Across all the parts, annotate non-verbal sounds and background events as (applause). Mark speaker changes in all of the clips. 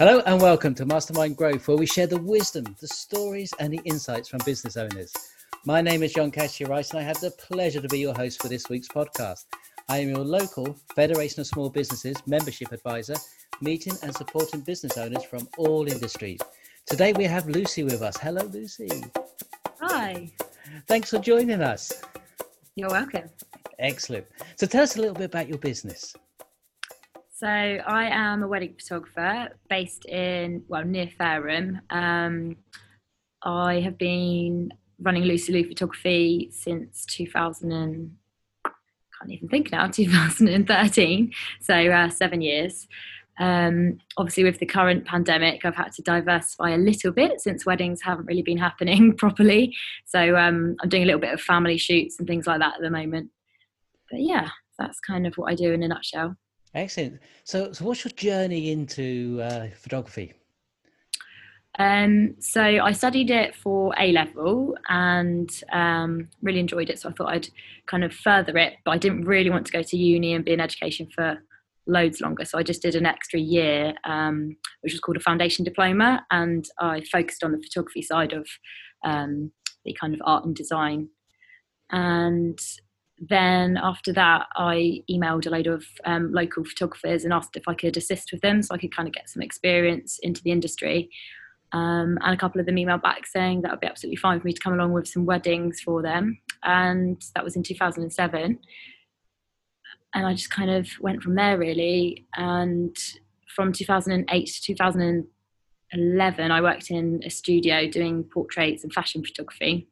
Speaker 1: Hello and welcome to Mastermind Growth, where we share the wisdom, the stories, and the insights from business owners. My name is John Cassidy-Rice, and I have the pleasure to be your host for this week's podcast. I am your local Federation of Small Businesses membership advisor, meeting and supporting business owners from all industries. Today we have Lucy with us. Hello, Lucy.
Speaker 2: Hi.
Speaker 1: Thanks for joining us.
Speaker 2: You're welcome.
Speaker 1: Excellent. So tell us a little bit about your business.
Speaker 2: So I am a wedding photographer based in well near Fareham. Um, I have been running Lucy Lou Photography since 2000 and can't even think now (laughs) 2013. So uh, seven years. Um, obviously, with the current pandemic, I've had to diversify a little bit since weddings haven't really been happening (laughs) properly. So um, I'm doing a little bit of family shoots and things like that at the moment. But yeah, that's kind of what I do in a nutshell.
Speaker 1: Excellent. So, so what's your journey into uh, photography?
Speaker 2: Um, so I studied it for A level and um, really enjoyed it. So I thought I'd kind of further it, but I didn't really want to go to uni and be in education for loads longer. So I just did an extra year, um, which was called a foundation diploma, and I focused on the photography side of um, the kind of art and design. And then after that, I emailed a load of um, local photographers and asked if I could assist with them so I could kind of get some experience into the industry. Um, and a couple of them emailed back saying that would be absolutely fine for me to come along with some weddings for them. And that was in 2007. And I just kind of went from there really. And from 2008 to 2011, I worked in a studio doing portraits and fashion photography.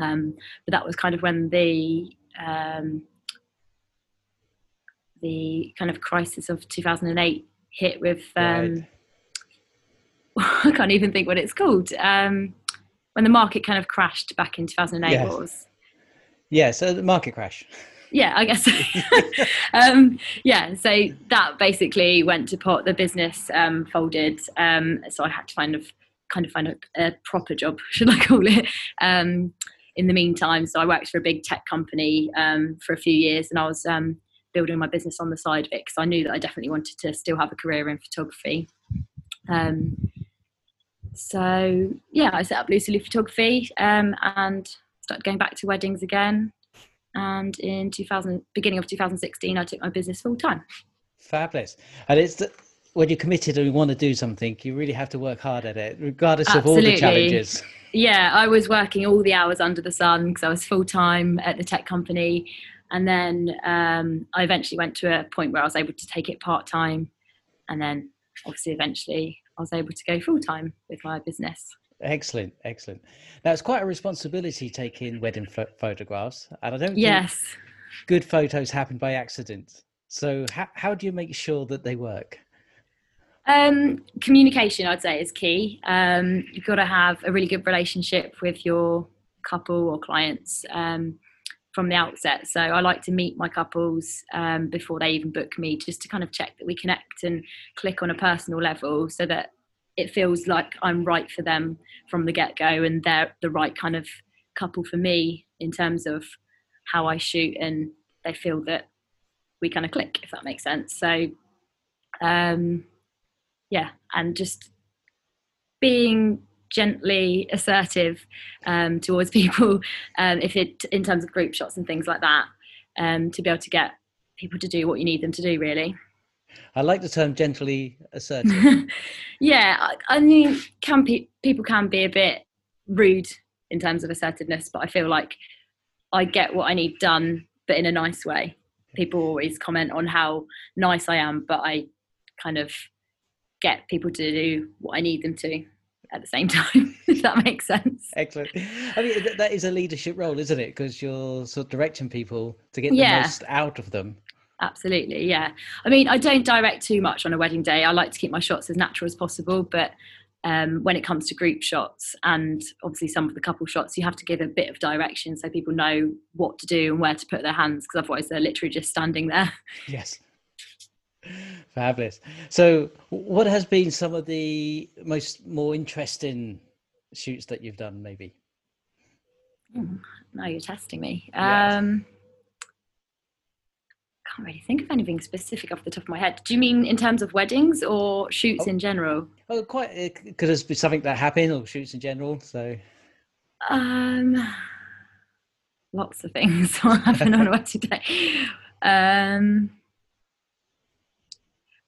Speaker 2: Um, but that was kind of when the um, the kind of crisis of 2008 hit with um, right. (laughs) I can't even think what it's called um, when the market kind of crashed back in 2008 yes. was
Speaker 1: yeah so the market crash
Speaker 2: yeah i guess (laughs) (laughs) um, yeah so that basically went to pot the business um, folded um, so i had to find a kind of find a, a proper job should i call it um, in the meantime. So I worked for a big tech company um, for a few years, and I was um, building my business on the side of it because I knew that I definitely wanted to still have a career in photography. Um, so yeah, I set up Lucy Lou Photography um, and started going back to weddings again. And in 2000, beginning of 2016, I took my business full time.
Speaker 1: Fabulous, and it's when you're committed and you want to do something, you really have to work hard at it, regardless Absolutely. of all the challenges.
Speaker 2: Yeah, I was working all the hours under the sun because I was full time at the tech company. And then um, I eventually went to a point where I was able to take it part time. And then obviously, eventually, I was able to go full time with my business.
Speaker 1: Excellent, excellent. Now, it's quite a responsibility taking wedding photographs. And I don't
Speaker 2: yes.
Speaker 1: good photos happen by accident. So, how, how do you make sure that they work?
Speaker 2: Um, communication, I'd say, is key. Um, you've got to have a really good relationship with your couple or clients um, from the outset. So I like to meet my couples um, before they even book me, just to kind of check that we connect and click on a personal level, so that it feels like I'm right for them from the get go, and they're the right kind of couple for me in terms of how I shoot, and they feel that we kind of click, if that makes sense. So. Yeah, and just being gently assertive um, towards (laughs) people um, if it in terms of group shots and things like that um, to be able to get people to do what you need them to do really.
Speaker 1: I like the term gently assertive. (laughs)
Speaker 2: Yeah I, I, mean can pe- people can be a bit rude in terms of assertiveness but i feel like i get what i need done but in a nice way. People always comment on how nice i am but i kind of get people to do what I need them to at the same (laughs) time, if that makes sense.
Speaker 1: Excellent. I mean, that is a leadership role, isn't it? Because you're sort of directing people to get the most out of them.
Speaker 2: Absolutely, yeah. I mean, I don't direct too much on a wedding day. I like to keep my shots as natural as possible, but um, when it comes to group shots and obviously some of the couple shots, you have to give a bit of direction so people know what to do and where to put their hands, because otherwise they're literally just standing there.
Speaker 1: Yes. Fabulous. So, what has been some of the most more interesting shoots that you've done, maybe?
Speaker 2: Mm, now you're testing me. Yes. Um, can't really think of anything specific off the top of my head. Do you mean in terms of weddings or shoots
Speaker 1: Oh.
Speaker 2: in general?
Speaker 1: Oh, quite. It could have been something that happened or shoots in general. So
Speaker 2: Um, lots of things will happen on a wedding day. Um,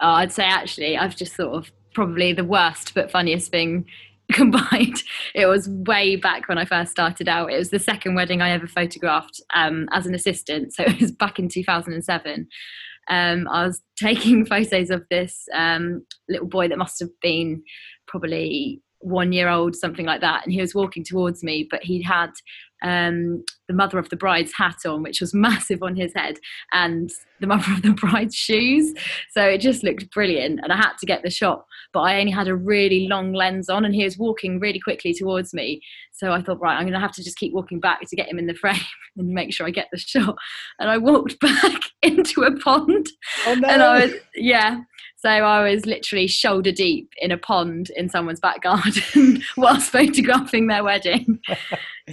Speaker 2: oh, I'd say actually, I've just thought of probably the worst but funniest thing (laughs) combined. It was way back when I first started out. It was the second wedding I ever photographed um, as an assistant. So (laughs) it was back in 2007. Um, I was (laughs) taking photos of this um, little boy that must have been probably one year old, something like that. And he was walking towards me, but he had um, the mother of the bride's hat on, which was (laughs) massive on his head, and the mother of the bride's shoes. So it just looked brilliant. And I had to get the shot, but I only had a really long lens on, and he was walking really quickly towards me. So I thought, right, I'm going to have to just keep walking back to get him in the frame (laughs) and make sure I get the shot. And I walked (laughs) back into a pond
Speaker 1: oh no,
Speaker 2: and I was yeah. So I was literally shoulder deep in a pond in someone's back garden whilst photographing their wedding.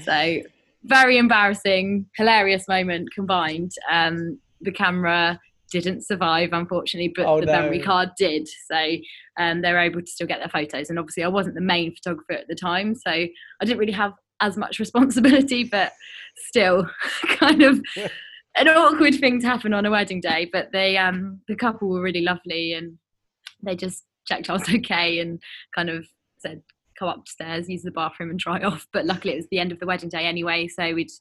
Speaker 2: so very embarrassing, hilarious moment combined. Um, the camera didn't survive, unfortunately, but
Speaker 1: Oh,
Speaker 2: the memory card did. So um, they were able to still get their photos. And obviously, I wasn't the main photographer at the time, so I didn't really have as much (laughs) responsibility, but still, (laughs) kind of (laughs) an awkward thing to happen on a wedding day. But they, um, the couple were really lovely, and they just checked I was okay and kind of said, "Come upstairs, use the bathroom, and dry (laughs) off." But luckily, it was the end of the wedding day anyway, so we'd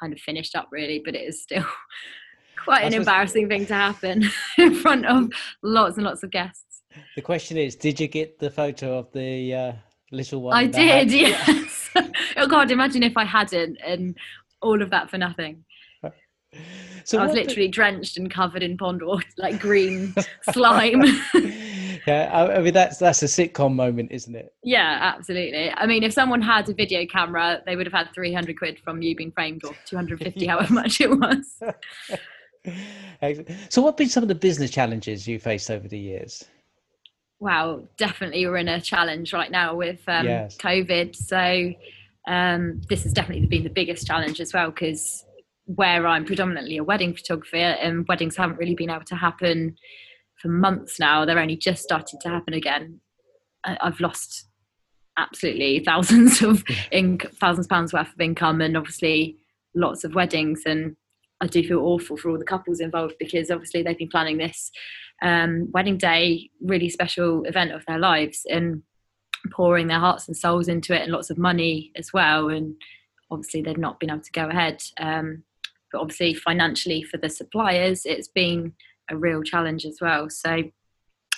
Speaker 2: kind of finished up really. But it is still (laughs) quite an embarrassing thing to happen (laughs) in front of lots and lots of guests.
Speaker 1: the question is, did you get the photo of the uh, little one?
Speaker 2: I did, yes. oh God, imagine if I hadn't, and all of that for nothing.
Speaker 1: So
Speaker 2: I was
Speaker 1: what the-
Speaker 2: literally drenched and covered in pond water, like green slime.
Speaker 1: Yeah, I, I mean that's that's a sitcom moment, isn't it?
Speaker 2: yeah, absolutely. I mean, if someone had a video camera, they would have had 300 quid from you being framed or 250, (laughs) however much it was. (laughs)
Speaker 1: So, what have been some of the business challenges you faced over the years?
Speaker 2: Wow, definitely we're in a challenge right now with um,
Speaker 1: Yes.
Speaker 2: COVID. So um, this has definitely been the biggest challenge as well because where I'm predominantly a wedding photographer and weddings haven't really been able to happen for months now. They're only just starting to happen again. I- I've lost absolutely (laughs) thousands of in thousands of pounds worth of income and obviously lots of weddings and I do feel awful for all the couples involved because obviously they've been planning this um, wedding day, really special event of their lives, and pouring their hearts and souls into it and lots of money as well. And obviously they've not been able to go ahead. Um, but obviously financially for the suppliers, it's been a real challenge as well. So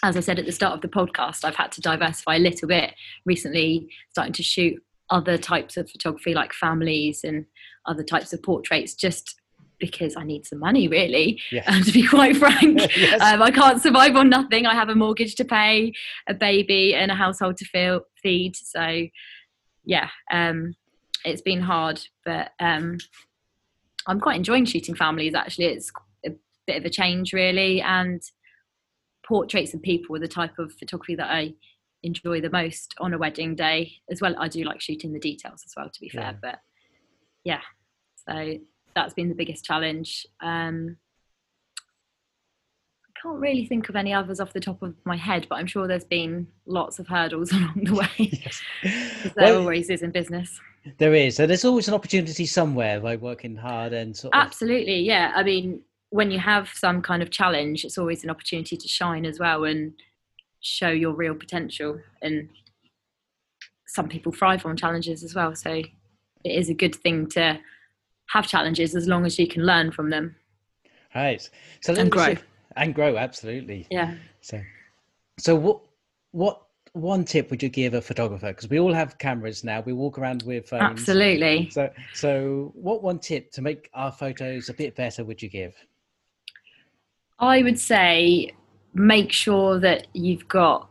Speaker 2: as I said at the start of the podcast, I've had to diversify a little bit recently, starting to shoot other types of photography like families and other types of portraits just because I need some money really
Speaker 1: Yes.
Speaker 2: um, (laughs) to be quite frank (laughs)
Speaker 1: Yes.
Speaker 2: um, I can't survive on nothing I have a mortgage to pay a baby and a household to feel, feed so yeah um, it's been hard but um, I'm quite enjoying shooting families actually it's bit of a change really and portraits of people are the type of photography that I enjoy the most on a wedding day as well I do like shooting the details as well to be fair
Speaker 1: Yeah.
Speaker 2: but yeah so that's been the biggest challenge um, I can't really think of any others off the top of my head but I'm sure there's been lots of hurdles (laughs) along the way
Speaker 1: Yes.
Speaker 2: there
Speaker 1: Well,
Speaker 2: always is in business
Speaker 1: there is, and there's always an opportunity somewhere by working hard and sort of.
Speaker 2: Absolutely, yeah. I mean, when you have some kind of challenge, it's always an opportunity to shine as well and show your real potential. And some people thrive on challenges as well. So it is a good thing to have challenges as long as you can learn from them.
Speaker 1: Right. So
Speaker 2: And grow.
Speaker 1: see- And grow, absolutely.
Speaker 2: Yeah.
Speaker 1: So, so what what one tip would you give a photographer? Because we all have cameras now. We walk around with phones.
Speaker 2: Absolutely.
Speaker 1: So, so what one tip to make our photos a bit better would you give?
Speaker 2: I would say make sure that you've got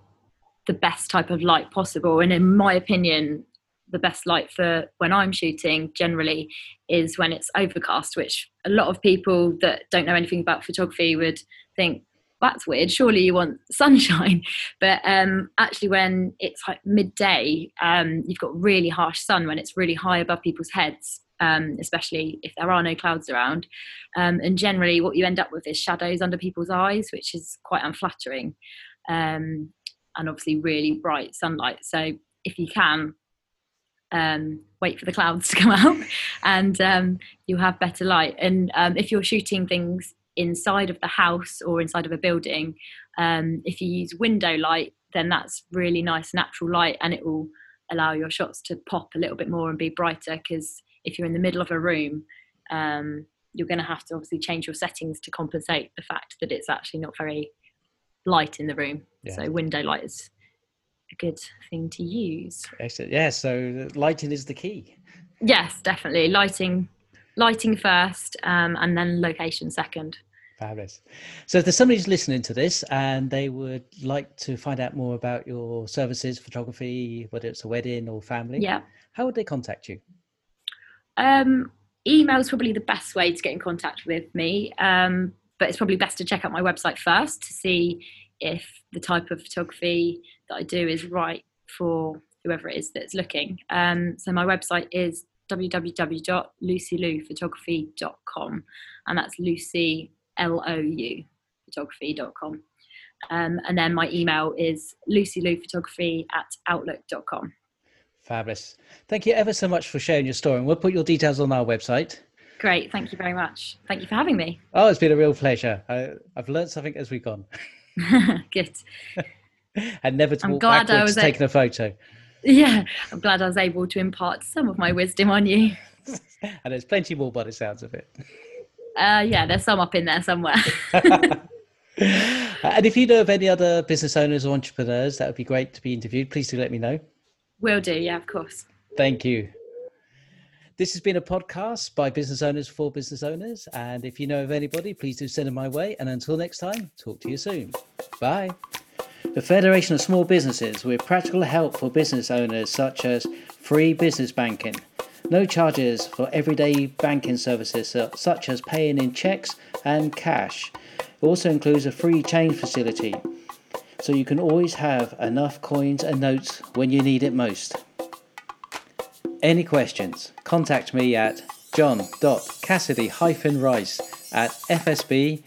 Speaker 2: the best type of light possible. And in my opinion, the best light for when I'm shooting generally is when it's overcast, which a lot of people that don't know anything about photography would think that's weird. Surely you want (laughs) sunshine. But um, actually, when it's like midday, um, you've got really harsh sun when it's really high above people's heads. Um, especially if there are no clouds around. Um, and generally, what you end up with is shadows under people's eyes, which is quite unflattering, um, and obviously really bright sunlight. So if you can, um, wait for the clouds (laughs) to come out, and um, you'll have better light. And um, if you're shooting things inside of the house or inside of a building, if you use window light, then that's really nice natural light, and it will allow your shots to pop a little bit more and be brighter. Because if you're in the middle of a room, um, you're going to have to obviously change your settings to compensate the fact that it's actually not very light in the room. Yeah. So window light is a good thing to use.
Speaker 1: Excellent. Yeah. So lighting is the key.
Speaker 2: Yes, definitely. Lighting, lighting first, um, and then location second.
Speaker 1: Fabulous. So, if there's somebody who's listening to this and they would like to find out more about your services, photography, whether it's a wedding or family,
Speaker 2: yeah,
Speaker 1: how would they contact you?
Speaker 2: Um, email is probably the best way to get in contact with me, um, but it's probably best to check out my website first to see if the type of photography that I do is right for whoever it is that's looking. Um, so my website is www.lucylouphotography.com and that's Lucy L-O-U photography.com. Um, and then my email is lucylouphotography at outlook.com.
Speaker 1: Fabulous. Thank you ever so much for sharing your story. And we'll put your details on our website.
Speaker 2: Great. Thank you very much. Thank you for having me.
Speaker 1: Oh, it's been a real pleasure. I, have learned something as we've gone. (laughs)
Speaker 2: Good. (laughs)
Speaker 1: and never to I'm walk glad backwards I was taking a photo.
Speaker 2: Yeah, I'm glad I was able to impart some of my wisdom on you. (laughs)
Speaker 1: and there's plenty more by the sounds of it.
Speaker 2: Uh, yeah, there's some up in there somewhere.
Speaker 1: and if you know of any other business owners or entrepreneurs that would be great to be interviewed, please do let me know.
Speaker 2: Will do, yeah, of course.
Speaker 1: Thank you. This has been a podcast by business owners for business owners. And if you know of anybody, please do send them my way. And until next time, talk to you soon. Bye. The Federation of Small Businesses with practical help for business owners such as free business banking no charges for everyday banking services such as paying in checks and cash. It also includes a free change facility, so you can always have enough coins and notes when you need it most. Any questions? Contact me at john.cassidy-rice at fsb.org.uk.